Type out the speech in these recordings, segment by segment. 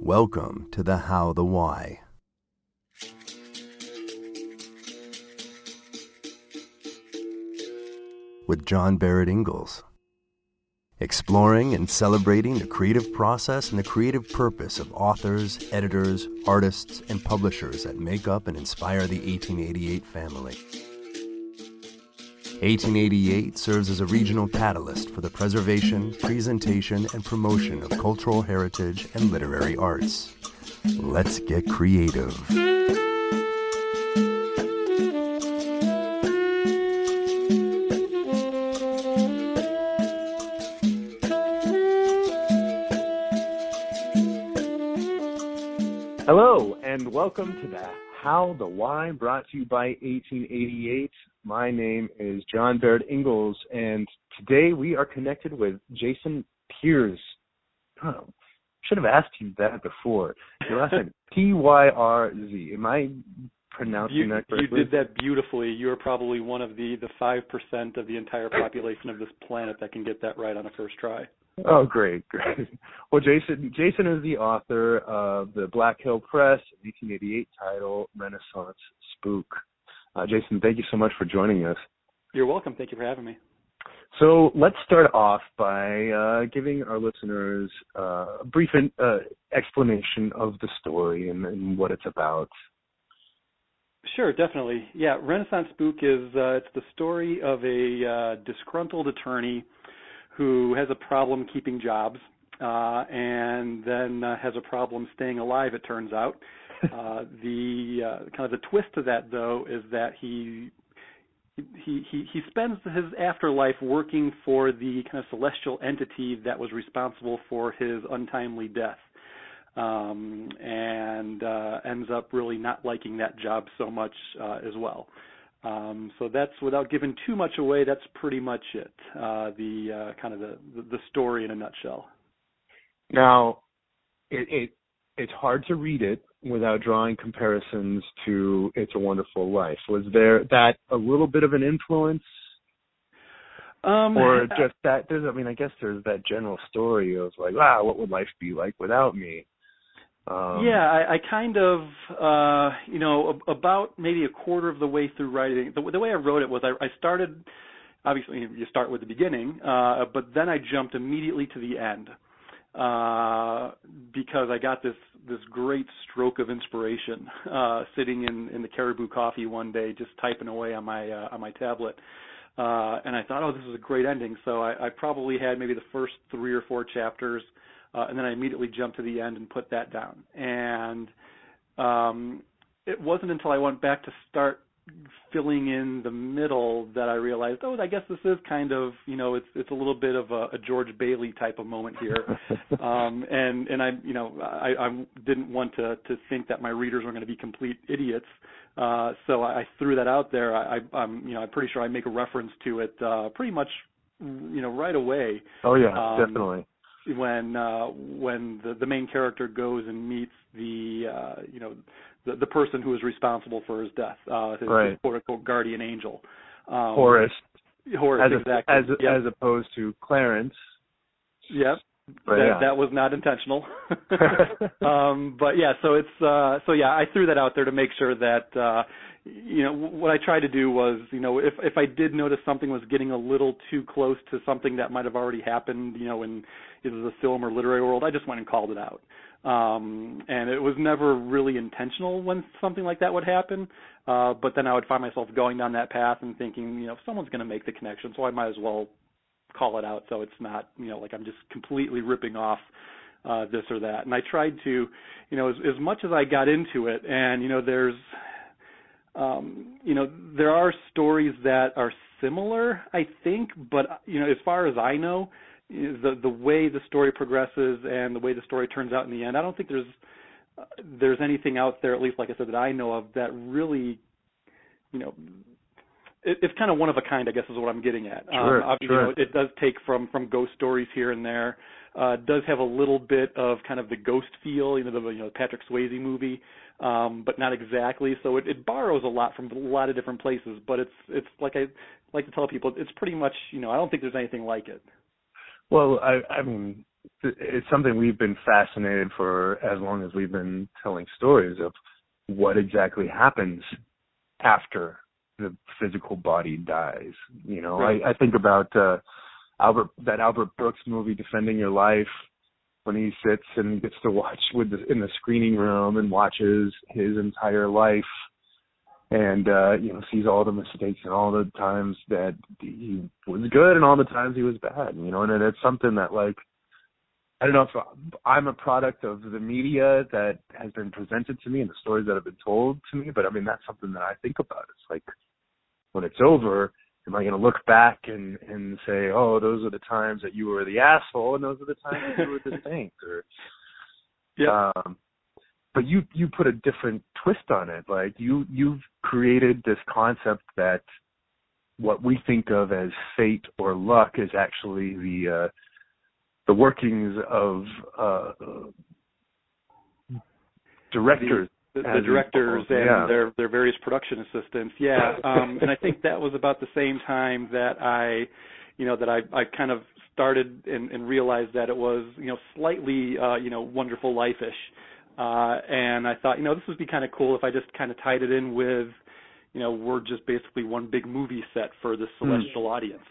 Welcome to the How the Why. With John Barrett Ingalls. Exploring and celebrating the creative process and the creative purpose of authors, editors, artists, and publishers that make up and inspire the 1888 family. 1888 serves as a regional catalyst for the preservation, presentation, and promotion of cultural heritage and literary arts. Let's get creative. Hello, and welcome to the How the Why brought to you by 1888. My name is John Baird Ingalls, and today we are connected with Jason Pyrz. Oh, should have asked you that before. Your last name P Y R Z. Am I pronouncing You, that correctly? you did that beautifully. You're probably one of the the five percent of the entire population of this planet that can get that right on a first try. Oh, great, great. Well, Jason, Jason is the author of the Black Hill Press 1888 title Renaissance Spook. Uh, Jason, thank you so much for joining us. You're welcome. Thank you for having me. So let's start off by uh, giving our listeners uh, a brief in, uh, explanation of the story and, and what it's about. Sure, definitely. Yeah, Renaissance Spook is uh, it's the story of a uh, disgruntled attorney who has a problem keeping jobs uh, and then uh, has a problem staying alive. It turns out. Uh, the uh, kind of the twist to that, though, is that he he he he spends his afterlife working for the kind of celestial entity that was responsible for his untimely death. Um and uh ends up really not liking that job so much uh as well. Um so that's without giving too much away that's pretty much it. Uh the uh kind of the the, story in a nutshell. Now, it, it it's hard to read it without drawing comparisons to It's a Wonderful Life. Was there that a little bit of an influence, um or just that? There's, I mean, I guess there's that general story of like, wow, what would life be like without me? Um, yeah, I, I kind of, uh, you know, ab- about maybe a quarter of the way through writing. The, the way I wrote it was I, I started. Obviously, you start with the beginning, uh, but then I jumped immediately to the end uh, because I got this this great stroke of inspiration uh, sitting in in the Caribou Coffee one day, just typing away on my uh, on my tablet. Uh, and I thought, oh, this is a great ending. So I, I probably had maybe the first three or four chapters uh, and then I immediately jumped to the end and put that down. And um, it wasn't until I went back to start filling in the middle that I realized, oh, I guess this is kind of, you know, it's it's a little bit of a, a George Bailey type of moment here. um, and and I, you know, I, I didn't want to to think that my readers were going to be complete idiots. Uh, so I, I threw that out there. I, I, I'm, you know, I'm pretty sure I make a reference to it uh, pretty much, you know, right away Oh yeah, Um, definitely. when uh when the the main character goes and meets the uh you know the the person who is responsible for his death uh his, Right. his quote unquote guardian angel um Horace, Horace as exactly as yep. as opposed to Clarence. yep But that, yeah. that was not intentional um but yeah so it's uh so yeah I threw that out there to make sure that uh you know what I tried to do was you know if if I did notice something was getting a little too close to something that might have already happened you know in either the film or literary world I just went and called it out um and it was never really intentional when something like that would happen. Uh but then I would find myself going down that path and thinking you know someone's going to make the connection so I might as well call it out so it's not you know like I'm just completely ripping off uh this or that. And I tried to you know as as much as I got into it and you know there's um you know there are stories that are similar I think but you know as far as I know the the way the story progresses and the way the story turns out in the end I don't think there's uh, there's anything out there at least like I said that I know of that really you know it, it's kind of one of a kind, I guess, is what I'm getting at. Sure, um, sure. You know, it does take from from ghost stories here and there. Uh, does have a little bit of kind of the ghost feel, you know, the you know Patrick Swayze movie, um, but not exactly. So it, it borrows a lot from a lot of different places. But it's it's like I like to tell people, it's pretty much you know I don't think there's anything like it. Well, I I mean, it's something we've been fascinated for as long as we've been telling stories of what exactly happens after the physical body dies. You know, right. I, I think about uh Albert that Albert Brooks movie Defending Your Life when he sits and gets to watch with the, in the screening room and watches his entire life and uh you know sees all the mistakes and all the times that he was good and all the times he was bad you know and it's something that like I don't know if I'm a product of the media that has been presented to me and the stories that have been told to me, but I mean that's something that I think about. It's like when it's over, am I going to look back and and say, oh, those are the times that you were the asshole, and those are the times that you were the saint, or yeah. Um, but you you put a different twist on it. Like you you've created this concept that what we think of as fate or luck is actually the uh the workings of uh, directors. The, the, the directors and yeah. their their various production assistants. Yeah, um, and I think that was about the same time that I, you know, that I I kind of started and, and realized that it was you know slightly uh, you know wonderful life-ish, uh, and I thought you know this would be kind of cool if I just kind of tied it in with, you know, we're just basically one big movie set for the Hmm. celestial mm. audience.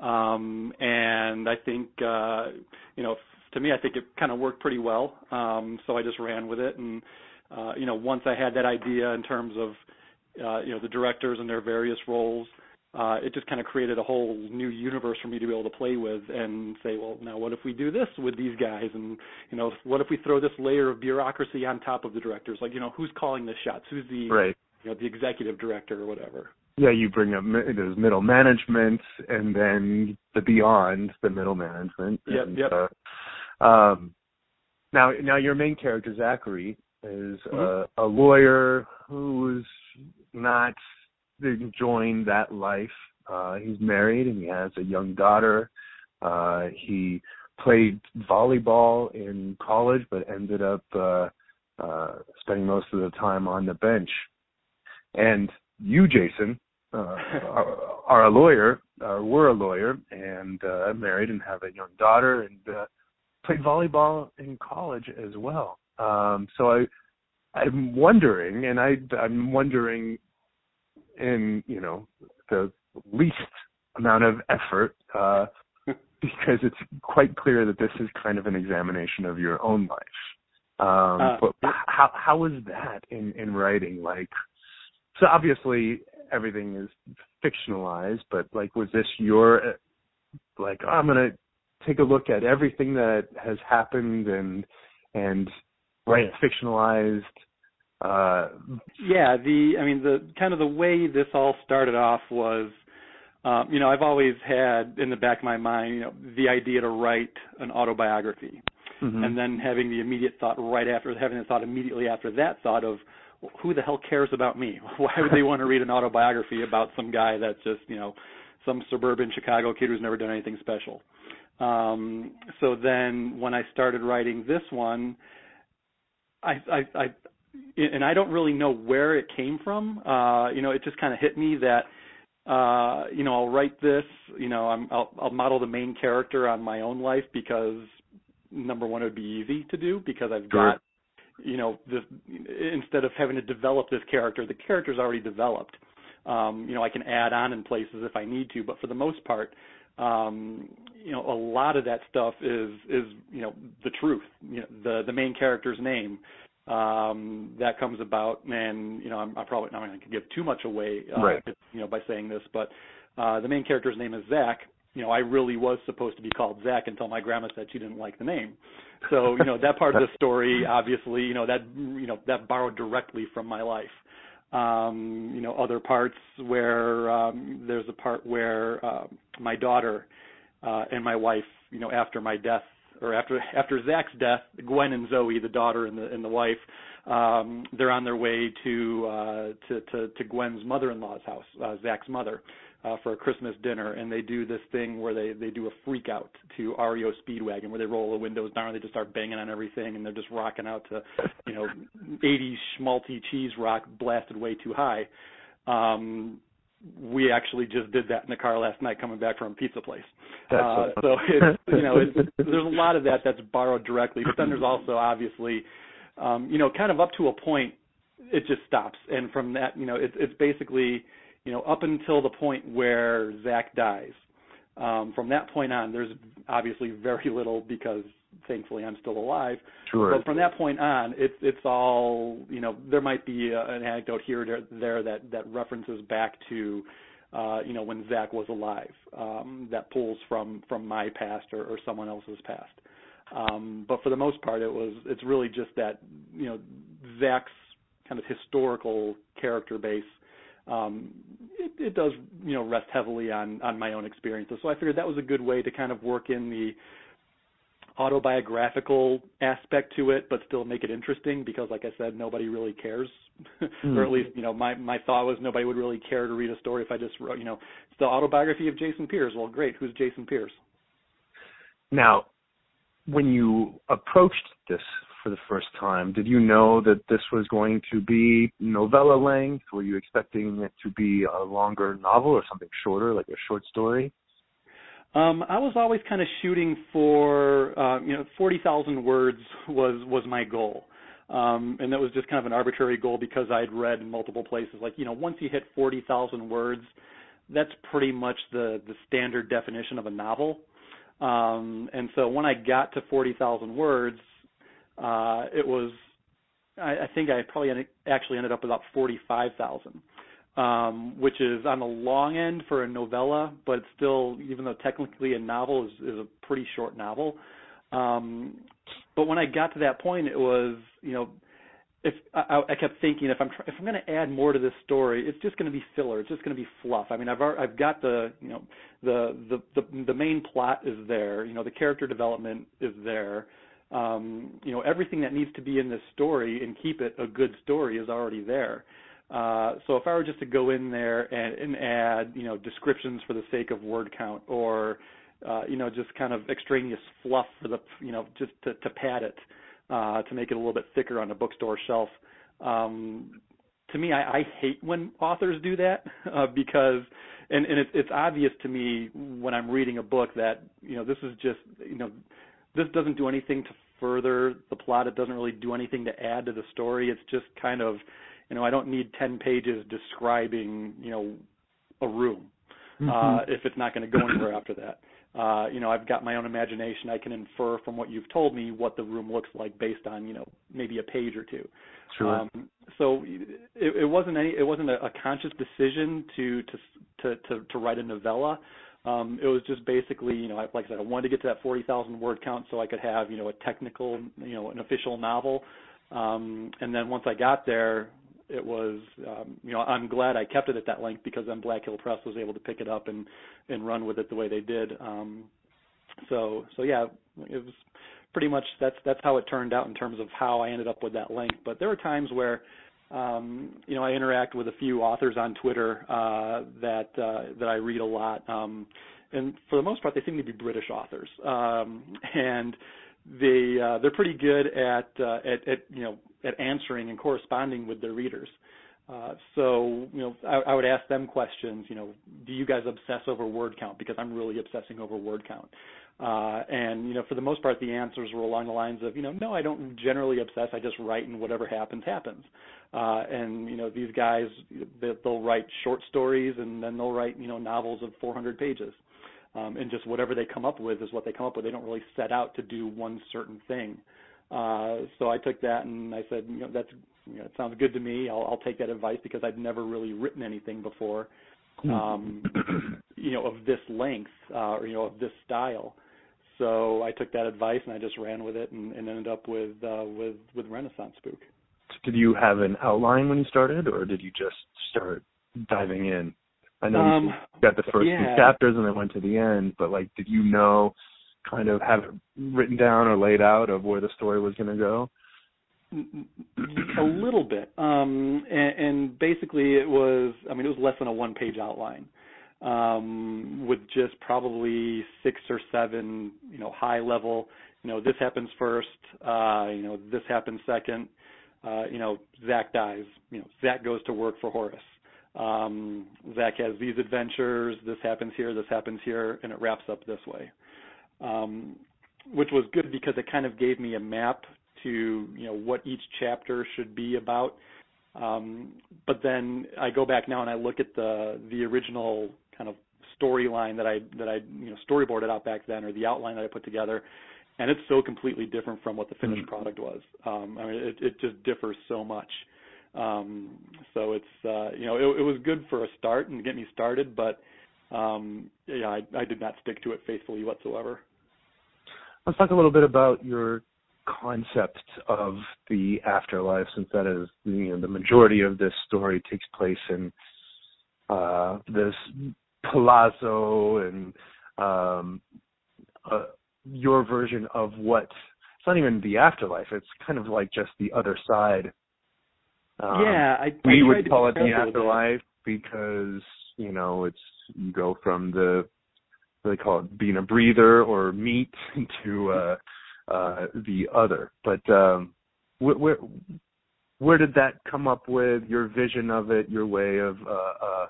Um, and I think, uh, you know, to me, I think it kind of worked pretty well. Um, so I just ran with it. And, uh, you know, once I had that idea in terms of, uh, you know, the directors and their various roles, uh, it just kind of created a whole new universe for me to be able to play with and say, well, now what if we do this with these guys? And, you know, what if we throw this layer of bureaucracy on top of the directors? Like, you know, who's calling the shots? Who's the, right. you know, the executive director or whatever? yeah, you bring up there's middle management and then the beyond the middle management. Yep, and, yep. Uh, um, now, now your main character Zachary is Mhm. a, a lawyer who's not enjoying that life. Uh, he's married and he has a young daughter. Uh, he played volleyball in college, but ended up uh, uh, spending most of the time on the bench. And you, Jason, uh, are, are a lawyer, uh, were a lawyer, and uh, married and have a young daughter, and uh, played volleyball in college as well. Um, so I, I'm wondering, and I, I'm wondering, in you know the least amount of effort, uh, because it's quite clear that this is kind of an examination of your own life. Um, Uh, but how how was that in in writing? Like, so obviously everything is fictionalized, but like, was this your like? Oh, I'm gonna take a look at everything that has happened and and write a fictionalized. Uh, Yeah, the I mean the kind of the way this all started off was um, you know, I've always had in the back of my mind, you know, the idea to write an autobiography. mhm. And then having the immediate thought right after having the thought immediately after that thought of who the hell cares about me? Why would they want to read an autobiography about some guy that's just, you know, some suburban Chicago kid who's never done anything special? Um, so then when I started writing this one, I, I, I, and I don't really know where it came from. Uh, you know, it just kind of hit me that, uh, you know, I'll write this, you know, I'm, I'll, I'll model the main character on my own life because number one, it would be easy to do because I've Sure. got, you know, this, instead of having to develop this character, the character's already developed. Um, you know, I can add on in places if I need to, but for the most part, um, you know, a lot of that stuff is is you know the truth. You know, the the main character's name um, that comes about, and you know, I'm, I'm probably not going to give too much away, uh, Right. you know, by saying this, but uh, the main character's name is Zach. You know, I really was supposed to be called Zach until my grandma said she didn't like the name. So, you know, that part of the story, obviously, you know, that you know that borrowed directly from my life. Um, you know, other parts where um, there's a part where uh, my daughter uh, and my wife, you know, after my death or after after Zach's death, Gwen and Zoe, the daughter and the and the wife, um, they're on their way to uh, to, to to Gwen's mother-in-law's house, uh, Zach's mother, uh, for a Christmas dinner, and they do this thing where they they do a freak out to REO Speedwagon, where they roll the windows down, and they just start banging on everything, and they're just rocking out to, you know, 80s schmaltzy cheese rock blasted way too high. Um, we actually just did that in the car last night coming back from a pizza place. Uh, so it's you know it's, there's a lot of that that's borrowed directly, but then there's also obviously um, you know kind of up to a point it just stops, and from that you know it's it's basically you know up until the point where Zach dies. Um, from that point on, there's obviously very little because thankfully I'm still alive. Sure. But from that point on, it's it's all you know. There might be a, an anecdote here or there that that references back to uh, you know when Zach was alive. Um, that pulls from from my past or, or someone else's past. Um, but for the most part, it was it's really just that you know Zach's kind of historical character base. Um, it, it does you know rest heavily on on my own experiences. So I figured that was a good way to kind of work in the autobiographical aspect to it, but still make it interesting because, like I said, nobody really cares, mm. or at least you know my my thought was nobody would really care to read a story if I just wrote you know it's the autobiography of Jason Pyrz. Well, great, who's Jason Pyrz? Now, when you approached this for the first time, did you know that this was going to be novella length? Were you expecting it to be a longer novel or something shorter, like a short story? Um, I was always kind of shooting for uh, you know forty thousand words was was my goal, um, and that was just kind of an arbitrary goal because I'd read in multiple places. Like you know once you hit forty thousand words, that's pretty much the the standard definition of a novel. Um, and so when I got to forty thousand words, uh, it was I, I think I probably ended, actually ended up with about forty five thousand um, which is on the long end for a novella, but it's still, even though technically a novel is, is a pretty short novel. Um, but when I got to that point, it was, you know, if I, I kept thinking if I'm if I'm going to add more to this story, it's just going to be filler. It's just going to be fluff. I mean, I've I've got the you know the the the the main plot is there. You know, the character development is there. Um, you know, everything that needs to be in this story and keep it a good story is already there. Uh, so if I were just to go in there and, and add, you know, descriptions for the sake of word count, or uh, you know, just kind of extraneous fluff for the, you know, just to, to pad it, uh, to make it a little bit thicker on a bookstore shelf. Um, to me, I, I hate when authors do that uh, because, and, and it's, it's obvious to me when I'm reading a book that you know this is just, you know, this doesn't do anything to further the plot. It doesn't really do anything to add to the story. It's just kind of you know, I don't need 10 pages describing, you know, a room mm-hmm. uh, if it's not going to go anywhere after that. Uh, you know, I've got my own imagination. I can infer from what you've told me what the room looks like based on, you know, maybe a page or two. Sure. Um, so it, it wasn't any, it wasn't a, a conscious decision to, to to to to write a novella. Um, it was just basically, you know, like I said, I wanted to get to that 40,000 word count so I could have, you know, a technical, you know, an official novel. Um, and then once I got there, it was um, you know I'm glad I kept it at that length because then Black Hill Press was able to pick it up and and run with it the way they did. Um, so so yeah, it was pretty much that's that's how it turned out in terms of how I ended up with that length. But there were times where um, you know I interact with a few authors on Twitter uh, that uh, that I read a lot. Um, and for the most part, they seem to be British authors, um, and they uh, they're pretty good at, uh, at at you know at answering and corresponding with their readers. Uh, so you know I, I would ask them questions. You know, do you guys obsess over word count? Because I'm really obsessing over word count. Uh, and you know, for the most part, the answers were along the lines of, you know, no, I don't generally obsess. I just write, and whatever happens, happens. Uh, and you know, these guys, they'll write short stories, and then they'll write, you know, novels of 400 pages um, and just whatever they come up with is what they come up with. They don't really set out to do one certain thing. Uh, so I took that and I said, you know, that's you know, it sounds good to me. I'll, I'll take that advice because I'd never really written anything before, hmm. um, you know, of this length uh, or you know of this style. So I took that advice and I just ran with it and, and ended up with uh, with with Renaissance Spook. Did you have an outline when you started, or did you just start diving in? I know um, you got the first yeah. two chapters and then went to the end, but like, did you know, kind of have it written down or laid out of where the story was going to go? A little bit, um, and, and basically it was. I mean, it was less than a one-page outline, um, with just probably six or seven, you know, high-level. You know, this happens first. Uh, you know, this happens second. Uh, you know, Zach dies. You know, Zach goes to work for Horace um, Zach has these adventures, this happens here, this happens here, and it wraps up this way. Um, which was good because it kind of gave me a map to you know what each chapter should be about. Um, but then I go back now and I look at the the original kind of storyline that I that I you know storyboarded out back then or the outline that I put together, and it's so completely different from what the finished mm-hmm. product was. Um, I mean, it, it just differs so much. Um, so it's uh, you know it, it was good for a start and get me started, but um, yeah, I, I did not stick to it faithfully whatsoever. Let's talk a little bit about your concept of the afterlife, since that is you know the majority of this story takes place in uh, this palazzo and um, uh, your version of what it's not even the afterlife; it's kind of like just the other side um, yeah, I, we I would call it the afterlife because you know it's you go from the what they call it being a breather or meat to uh, uh, the other. But um, where, where where did that come up with your vision of it, your way of uh, uh,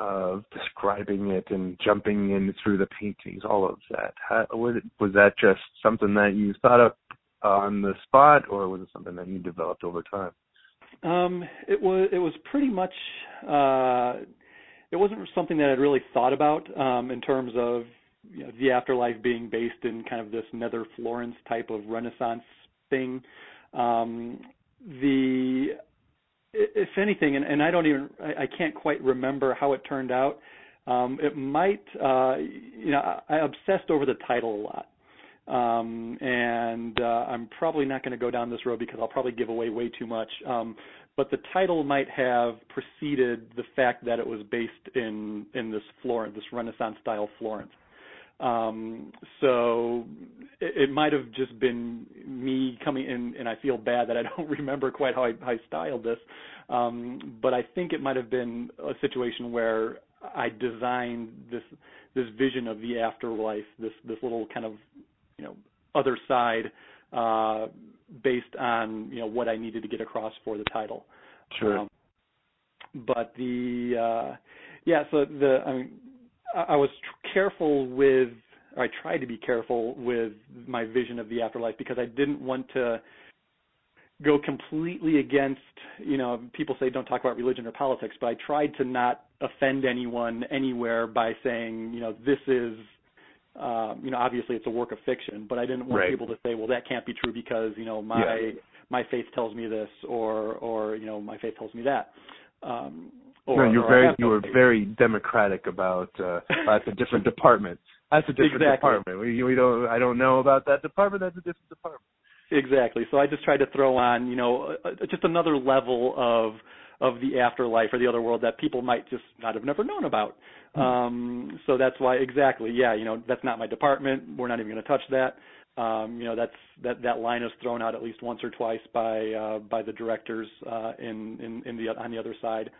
of describing it and jumping in through the paintings, all of that? How, was, it, was that just something that you thought of on the spot, or was it something that you developed over time? Um, it was it was pretty much uh, it wasn't something that I'd really thought about um, in terms of you know, the afterlife being based in kind of this Nether Florence type of Renaissance thing. Um, the if anything, and, and I don't even I, I can't quite remember how it turned out. Um, it might uh, you know I, I obsessed over the title a lot. Um, and uh, I'm probably not going to go down this road because I'll probably give away way too much. Um, but the title might have preceded the fact that it was based in in this Florence, this Renaissance style Florence. Um, so it, it might have just been me coming in, and I feel bad that I don't remember quite how I, how I styled this. Um, but I think it might have been a situation where I designed this this vision of the afterlife, this this little kind of you know other side uh, based on you know what I needed to get across for the title. Sure. Um, but the uh, yeah, so the I mean I, I was tr- careful with or I tried to be careful with my vision of the afterlife because I didn't want to go completely against you know people say don't talk about religion or politics but i tried to not offend anyone anywhere by saying you know this is um, you know, obviously it's a work of fiction, but I didn't want right. people to say, well, that can't be true because you know my yeah. my faith tells me this, or or you know my faith tells me that. Um, or, no, you're very you were very democratic about uh, that's a different department. That's a different exactly. department. We we don't I don't know about that department. That's a different department. Exactly. So I just tried to throw on, you know, uh, just another level of of the afterlife or the other world that people might just not have never known about. Um, so that's why exactly, yeah, you know, that's not my department. We're not even going to touch that. Um, you know, that's that that line is thrown out at least once or twice by uh, by the directors uh, in, in in the on the other side.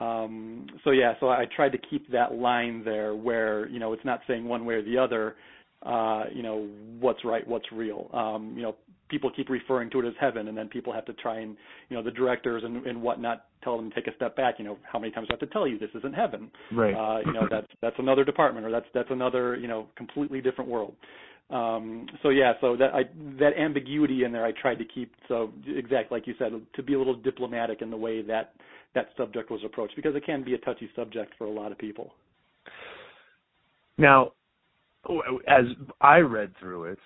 Um, so yeah, so I tried to keep that line there where you know it's not saying one way or the other. Uh, you know what's right, what's real. Um, you know, people keep referring to it as heaven, and then people have to try and, you know, the directors and, and whatnot tell them to take a step back. You know, how many times do I have to tell you this isn't heaven? Right. Uh, you know, that's that's another department, or that's that's another, you know, completely different world. Um, so yeah, so that I, that ambiguity in there, I tried to keep so exact, like you said, to be a little diplomatic in the way that that subject was approached, because it can be a touchy subject for a lot of people. Now, as I read through it,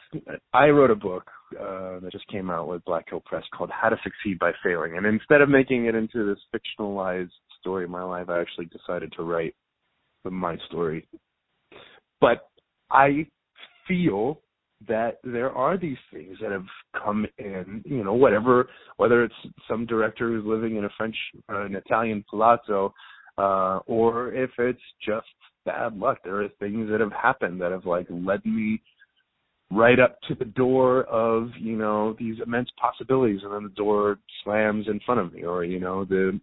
I wrote a book uh, that just came out with Black Hill Press called How to Succeed by Failing. And instead of making it into this fictionalized story of my life, I actually decided to write my story. But I feel that there are these things that have come in, you know, whatever, whether it's some director who's living in a French, uh, an Italian palazzo, uh, or if it's just bad luck. There are things that have happened that have like led me right up to the door of you know these immense possibilities, and then the door slams in front of me, or you know the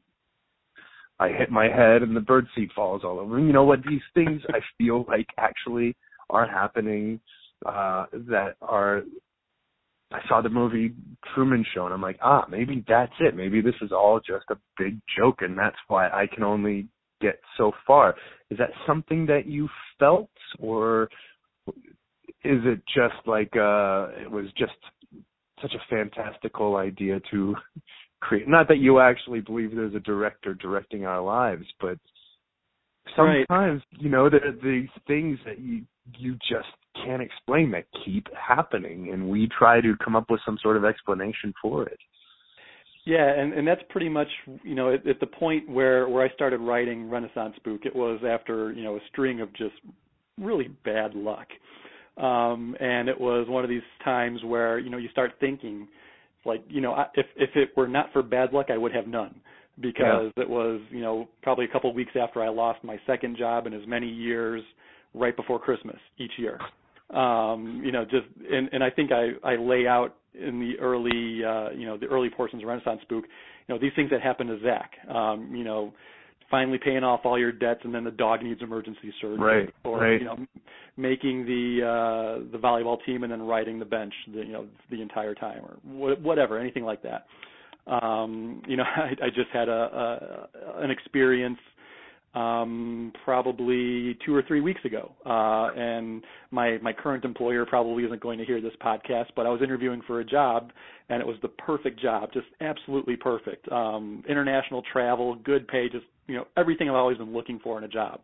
I hit my head and the bird seed falls all over. You know what? These things I feel like actually are happening uh, that are I saw the movie Truman Show, and I'm like, ah, maybe that's it. Maybe this is all just a big joke, and that's why I can only get so far. Is that something that you felt, or is it just like uh it was just such a fantastical idea to create? Not that you actually believe there's a director directing our lives, but sometimes right. you know there are these things that you you just can't explain that keep happening and we try to come up with some sort of explanation for it yeah and and that's pretty much you know at, at the point where where i started writing renaissance spook it was after you know a string of just really bad luck. Um and it was one of these times where you know you start thinking like you know I, if if it were not for bad luck i would have none. Because yeah. it was you know probably a couple of weeks after i lost my second job in as many years right before christmas each year. Um, you know, just and, and I think I, I lay out in the early uh, you know the early portions of Renaissance Spook, you know these things that happen to Zach, um, you know, finally paying off all your debts and then the dog needs emergency surgery, right, or right. you know making the uh, the volleyball team and then riding the bench, the, you know the entire time or wh- whatever, anything like that. Um, you know, I, I just had a, a an experience um, probably two or three weeks ago. Uh, and my my current employer probably isn't going to hear this podcast, but I was interviewing for a job, and it was the perfect job, just absolutely perfect. Um, international travel, good pay, just you know everything I've always been looking for in a job.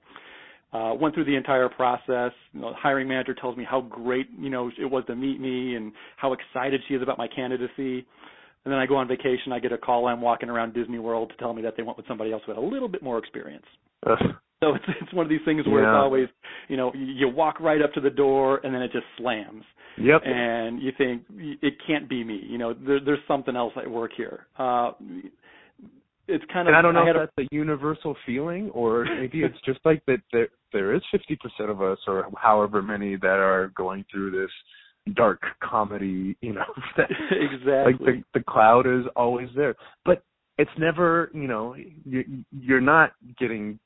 Uh, went through the entire process. You know, the hiring manager tells me how great you know it was to meet me and how excited she is about my candidacy. And then I go on vacation. I get a call. I'm walking around Disney World to tell me that they went with somebody else had a little bit more experience. So it's it's one of these things where yeah. it's always, you know, you walk right up to the door and then it just slams. Yep. And you think it can't be me. You know, there, there's something else at work here. Uh, it's kind of. And I don't know I if that's a, a universal feeling, or maybe it's just like that. There there is 50% of us, or however many, that are going through this dark comedy. You know, that, exactly. Like the the cloud is always there, but it's never. You know, you, you're not getting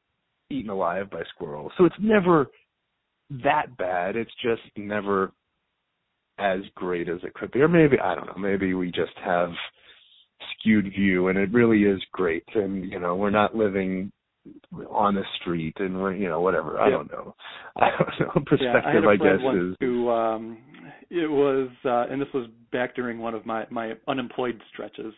eaten alive by squirrels. So it's never that bad. It's just never as great as it could be. Or maybe I don't know, maybe we just have skewed view and it really is great and you know, we're not living on the street and we're you know, whatever. I don't know. I don't know. Perspective yeah, I, I guess is who um it was uh and this was back during one of my my unemployed stretches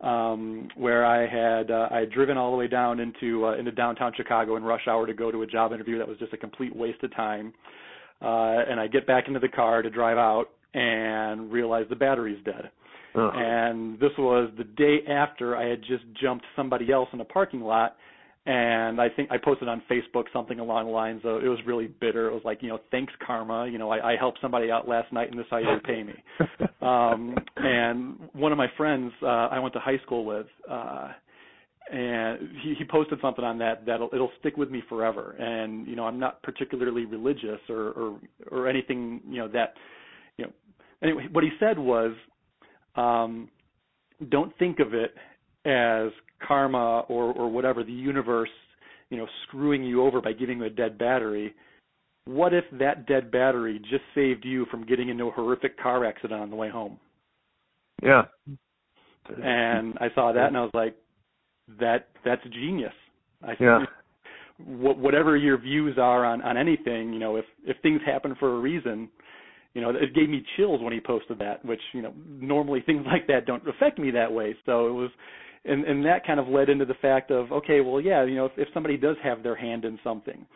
um, where I had uh, I had driven all the way down into uh, into downtown Chicago in rush hour to go to a job interview that was just a complete waste of time. Uh, and I get back into the car to drive out and realize the battery's dead. Uh-huh. And this was the day after I had just jumped somebody else in a parking lot and I think I posted on Facebook something along the lines of it was really bitter. It was like, you know, thanks karma. You know, I, I helped somebody out last night, and this how you repay me. um, and one of my friends uh, I went to high school with, uh, and he, he posted something on that that'll it'll stick with me forever. And you know, I'm not particularly religious or or or anything, you know, that you know. Anyway, what he said was, um, don't think of it as karma or or whatever the universe you know screwing you over by giving you a dead battery what if that dead battery just saved you from getting into a horrific car accident on the way home? Yeah. And i saw that and i was like that that's genius. I yeah. whatever your views are on on anything you know if if things happen for a reason you know it gave me chills when he posted that which you know normally things like that don't affect me that way. So it was and and that kind of led into the fact of okay, well, yeah, you know, if, if somebody does have their hand in something,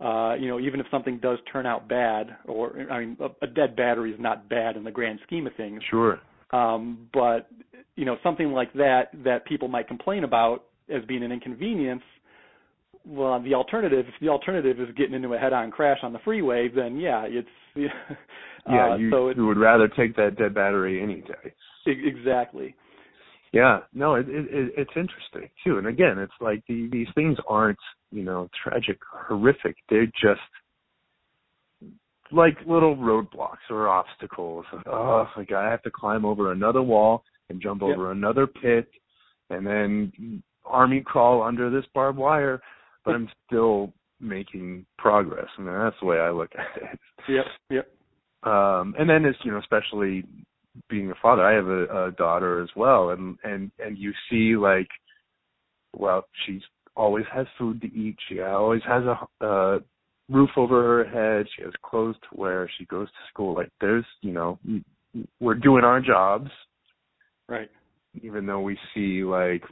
uh, you know, even if something does turn out bad, or I mean, a, a dead battery is not bad in the grand scheme of things. Sure. Um, but you know, something like that that people might complain about as being an inconvenience. Well, the alternative, if the alternative is getting into a head-on crash on the freeway, then yeah, it's yeah, uh, you, so it, you would rather take that dead battery any day. Exactly. Yeah, no, it, it, it, it's interesting too. And again, it's like the, these things aren't, you know, tragic, horrific. They're just like little roadblocks or obstacles. Oh, like I have to climb over another wall and jump yep. over another pit, and then army crawl under this barbed wire. But I'm still making progress. I mean, that's the way I look at it. Yep. Yep. Um, and then it's you know, especially being a father, I have a, a daughter as well, and and and you see like, well, she's always has food to eat. She always has a uh, roof over her head. She has clothes to wear. She goes to school. Like there's, you know, we're doing our jobs, right? Even though we see like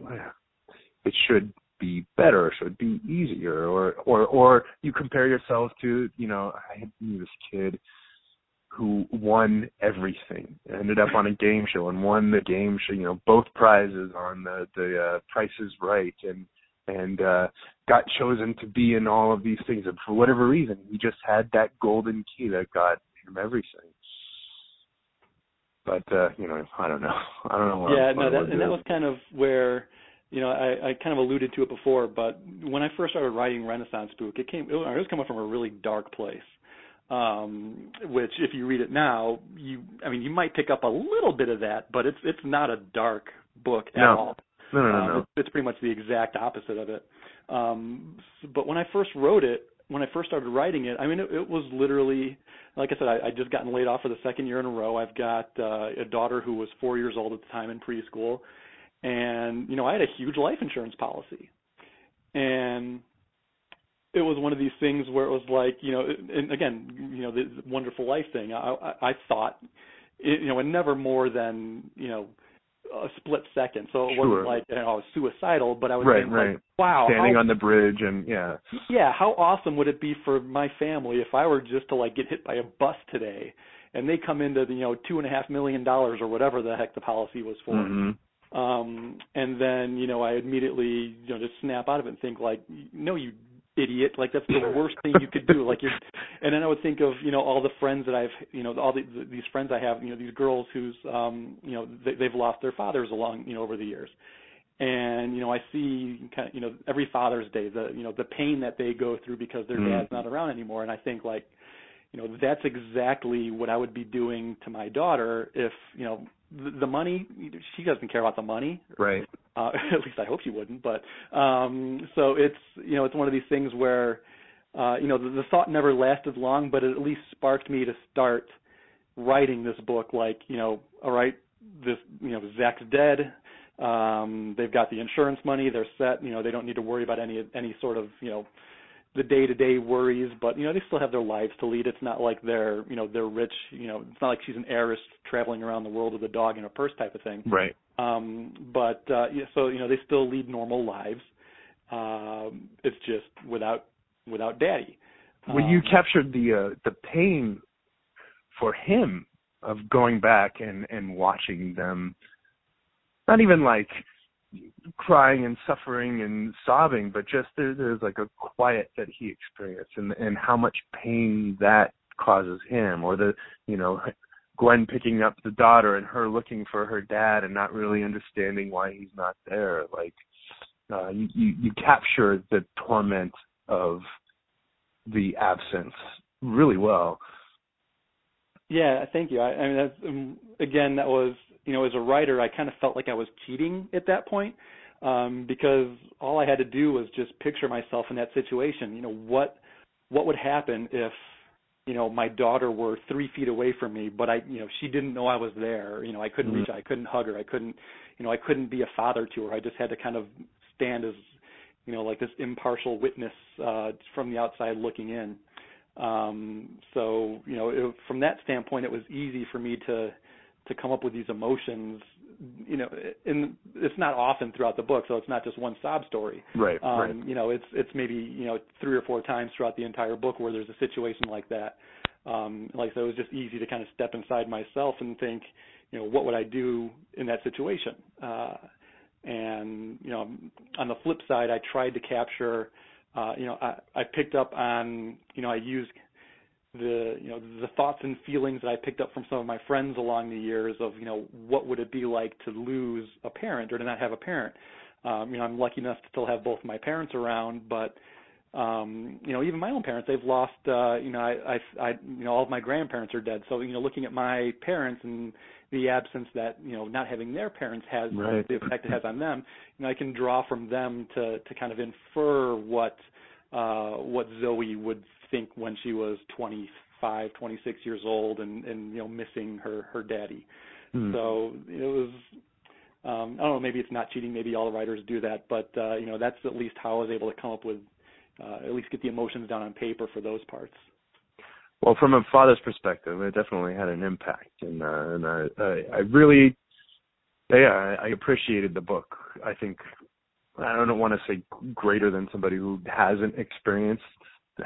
it should be better, should be easier, or or or you compare yourself to, you know, I had this kid who won everything, ended up on a game show and won the game show, you know, both prizes on the the uh, Price is Right, and and uh, got chosen to be in all of these things. And for whatever reason, he just had that golden key that got him everything. But uh, you know, I don't know. I don't know. What yeah, I'm, no, that, and that was kind of where you know, I, I kind of alluded to it before, but when I first started writing Renaissance Spook, it came it was coming from a really dark place. Um, which, if you read it now, you I mean, you might pick up a little bit of that, but it's it's not a dark book at no. all. No, no, no, um, no. It's, it's pretty much the exact opposite of it. Um, but when I first wrote it, when I first started writing it, I mean, it, it was literally, like I said, I, I just gotten laid off for the second year in a row. I've got uh, a daughter who was four years old at the time in preschool, and you know, I had a huge life insurance policy, and it was one of these things where it was like, you know, and again, you know, the wonderful life thing. I, I, I thought, you know, and never more than you know a split second. So it sure. wasn't like you know, I was suicidal, but I was right, right. like, wow, standing how, on the bridge and yeah, yeah, how awesome would it be for my family if I were just to like get hit by a bus today, and they come into the, you know two and a half million dollars or whatever the heck the policy was for. Mm-hmm. Um, and then you know I immediately you know just snap out of it and think like, no, you idiot like that's the worst thing you could do like you're and then i would think of you know all the friends that i've you know all the, these friends i have you know these girls who's um you know they, they've lost their fathers along you know over the years and you know i see kind of you know every father's day the you know the pain that they go through because their Mm. dad's not around anymore and i think like you know that's exactly what i would be doing to my daughter if you know the, the money she doesn't care about the money right. uh, at least I hope she wouldn't. But um, so it's you know it's one of these things where uh, you know the, the thought never lasted long, but it at least sparked me to start writing this book. Like you know, all right, this you know Zach's dead. Um, they've got the insurance money. They're set. You know, they don't need to worry about any any sort of you know the day to day worries, but you know they still have their lives to lead. It's not like they're you know they're rich. You know it's not like she's an heiress traveling around the world with a dog in a purse type of thing. Right. Um, but uh, yeah, so you know they still lead normal lives. Um, it's just without without daddy. Well, you Um, captured the uh, the pain for him of going back and and watching them, not even like crying and suffering and sobbing, but just there, there's like a quiet that he experienced and and how much pain that causes him, or the you know Gwen picking up the daughter and her looking for her dad and not really understanding why he's not there. Like uh, you, you you capture the torment of the absence really well. Yeah, thank you. I, I mean, that's, um, again, that was you know, as a writer, I kind of felt like I was cheating at that point um, because all I had to do was just picture myself in that situation. You know, what what would happen if you know my daughter were three feet away from me, but I you know she didn't know I was there. You know, I couldn't Mhm. reach, I couldn't hug her, I couldn't you know I couldn't be a father to her. I just had to kind of stand as you know like this impartial witness uh, from the outside looking in. Um, so you know, it, from that standpoint, it was easy for me to to come up with these emotions. You know, and it's not often throughout the book, so it's not just one sob story. Right, Um, right. You know, it's it's maybe you know three or four times throughout the entire book where there's a situation like that. Um, like so, it was just easy to kind of step inside myself and think, you know, what would I do in that situation? Uh, and you know, on the flip side, I tried to capture. Uh, you know, I, I picked up on. You know, I used the you know the thoughts and feelings that I picked up from some of my friends along the years of you know what would it be like to lose a parent or to not have a parent. Um, you know, I'm lucky enough to still have both my parents around, but um, you know, even my own parents, they've lost. Uh, you know, I, I, I, you know, all of my grandparents are dead. So you know, looking at my parents and the absence that you know not having their parents has Right. the effect it has on them, you know, I can draw from them to to kind of infer what uh what Zoe would think when she was 25, 26 years old and and you know missing her her daddy. Hmm. So it was um, I don't know, maybe it's not cheating, maybe all the writers do that, but uh, you know, that's at least how I was able to come up with uh, at least get the emotions down on paper for those parts. Well, from a father's perspective, it definitely had an impact, and uh, and I, I I really, yeah, I appreciated the book. I think I don't want to say greater than somebody who hasn't experienced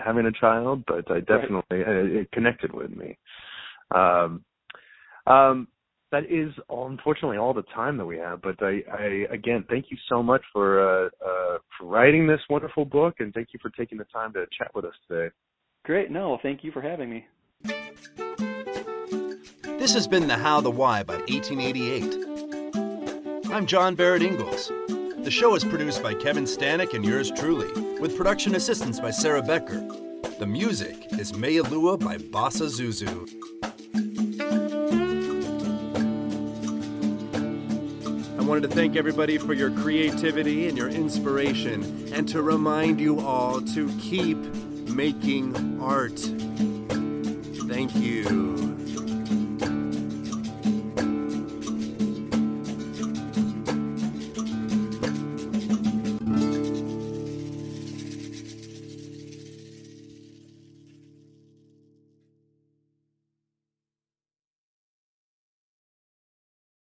having a child, but I definitely right. it, it connected with me. Um, um, that is all, unfortunately all the time that we have. But I, I again thank you so much for uh, uh, for writing this wonderful book, and thank you for taking the time to chat with us today. Great. No, thank you for having me. This has been the How the Why by 1888. I'm John Barrett Ingalls. The show is produced by Kevin Stanek and yours truly, with production assistance by Sarah Becker. The music is Mealua by Bossa Zuzu. I wanted to thank everybody for your creativity and your inspiration, and to remind you all to keep making art. Thank you.